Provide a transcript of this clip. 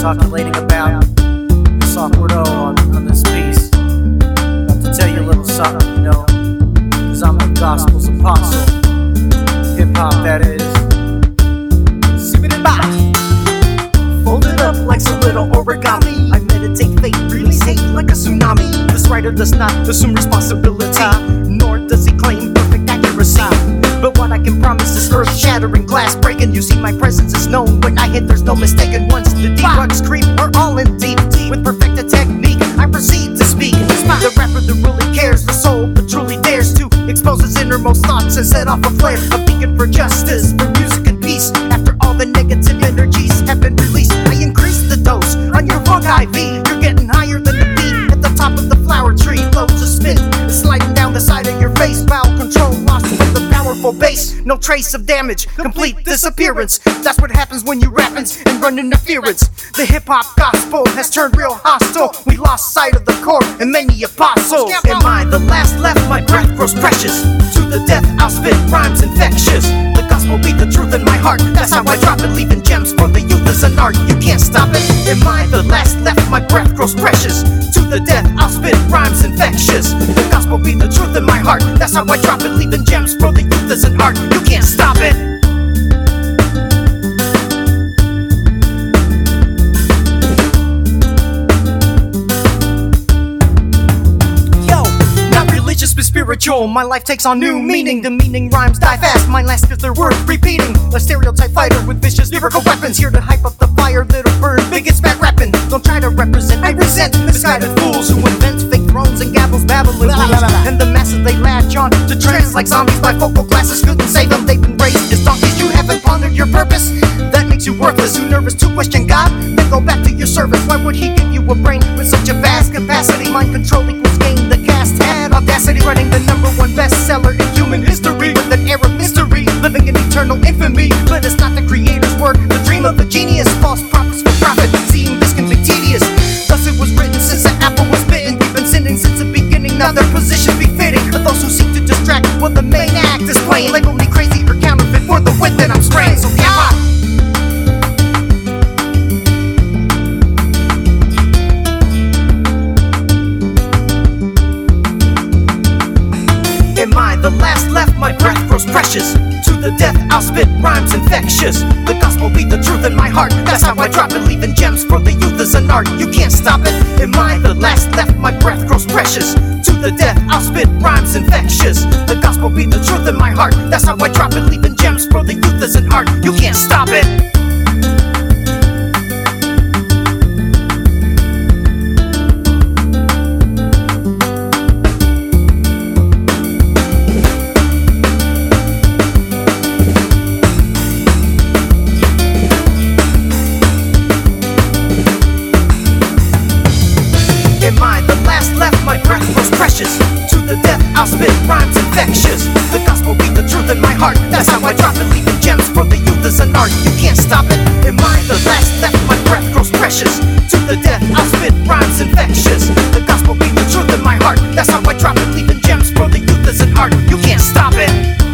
talkulating about awkward O on, on this piece. About to tell you a little something, you know. Cause I'm the gospel's apostle. Hip hop, that is. Zip it back. Folded up like some little origami. I meditate fate, release hate like a tsunami. This writer does not assume responsibility, shattering, glass breaking. You see, my presence is known when I hit, there's no mistaking. Once the debugs creep, we're all in deep. With perfected technique, I proceed to speak. The rapper that really cares, the soul that truly dares to expose his innermost thoughts and set off a flare. A beacon for justice, for music and peace. After all the negative energies have been released, I increase the dose on your funk IV. You're getting higher than the beat at the top of the flower tree. Loads of spit sliding down the side of your face. Foul control powerful bass. No trace of damage, complete disappearance. That's what happens when you rappins and run interference. The hip hop gospel has turned real hostile. We lost sight of the core and many apostles. Am I the last left? My breath grows precious. To the death, I'll spit rhymes infectious. The gospel be the truth in my heart. That's how I drop it, leaving gems the an art. You can't stop it. Am I the last left? My breath grows precious. To the death, I'll spit rhymes infectious. The gospel be the truth in my heart. That's how I drop it, leaving gems for the youth as an art. You can't stop it. Spiritual. My life takes on new meaning. The meaning rhymes die fast. Mine last cause they're worth repeating. A stereotype fighter with vicious lyrical weapons. Here to hype up the fire that'll burn. Biggest bad rapping. Don't try to represent. I resent misguided fools who invent fake thrones and gavels babbling. And the masses they latch on to trends like zombies bifocal glasses couldn't save them. They've been raised as donkeys. You haven't pondered your purpose. That makes you worthless. Too nervous to question God. Then go back to your service. Why would He give you a brain with such a vast capacity? Mind control equals gain. The cast had audacity, running act is playing. Label me crazy or counterfeit for the wit that I'm spraying. So yeah. Am I the last left? My breath grows precious. To the death, I'll spit rhymes infectious. The gospel be the truth in my heart. That's how I drop it, leaving gems for the youth as an art. You can't stop it. Am I the I'll spit rhymes infectious. The gospel be the truth in my heart. That's how I drop it, leaving gems for the youth as an art. You can't stop it. death, I'll spit rhymes infectious. The gospel be the truth in my heart. That's how I drop and leaving gems for the youth as an art. You can't stop it. In my the last left? My breath grows precious. To the death, I'll spit rhymes infectious. The gospel be the truth in my heart. That's how I drop and leaving gems for the youth as an art. You can't stop it.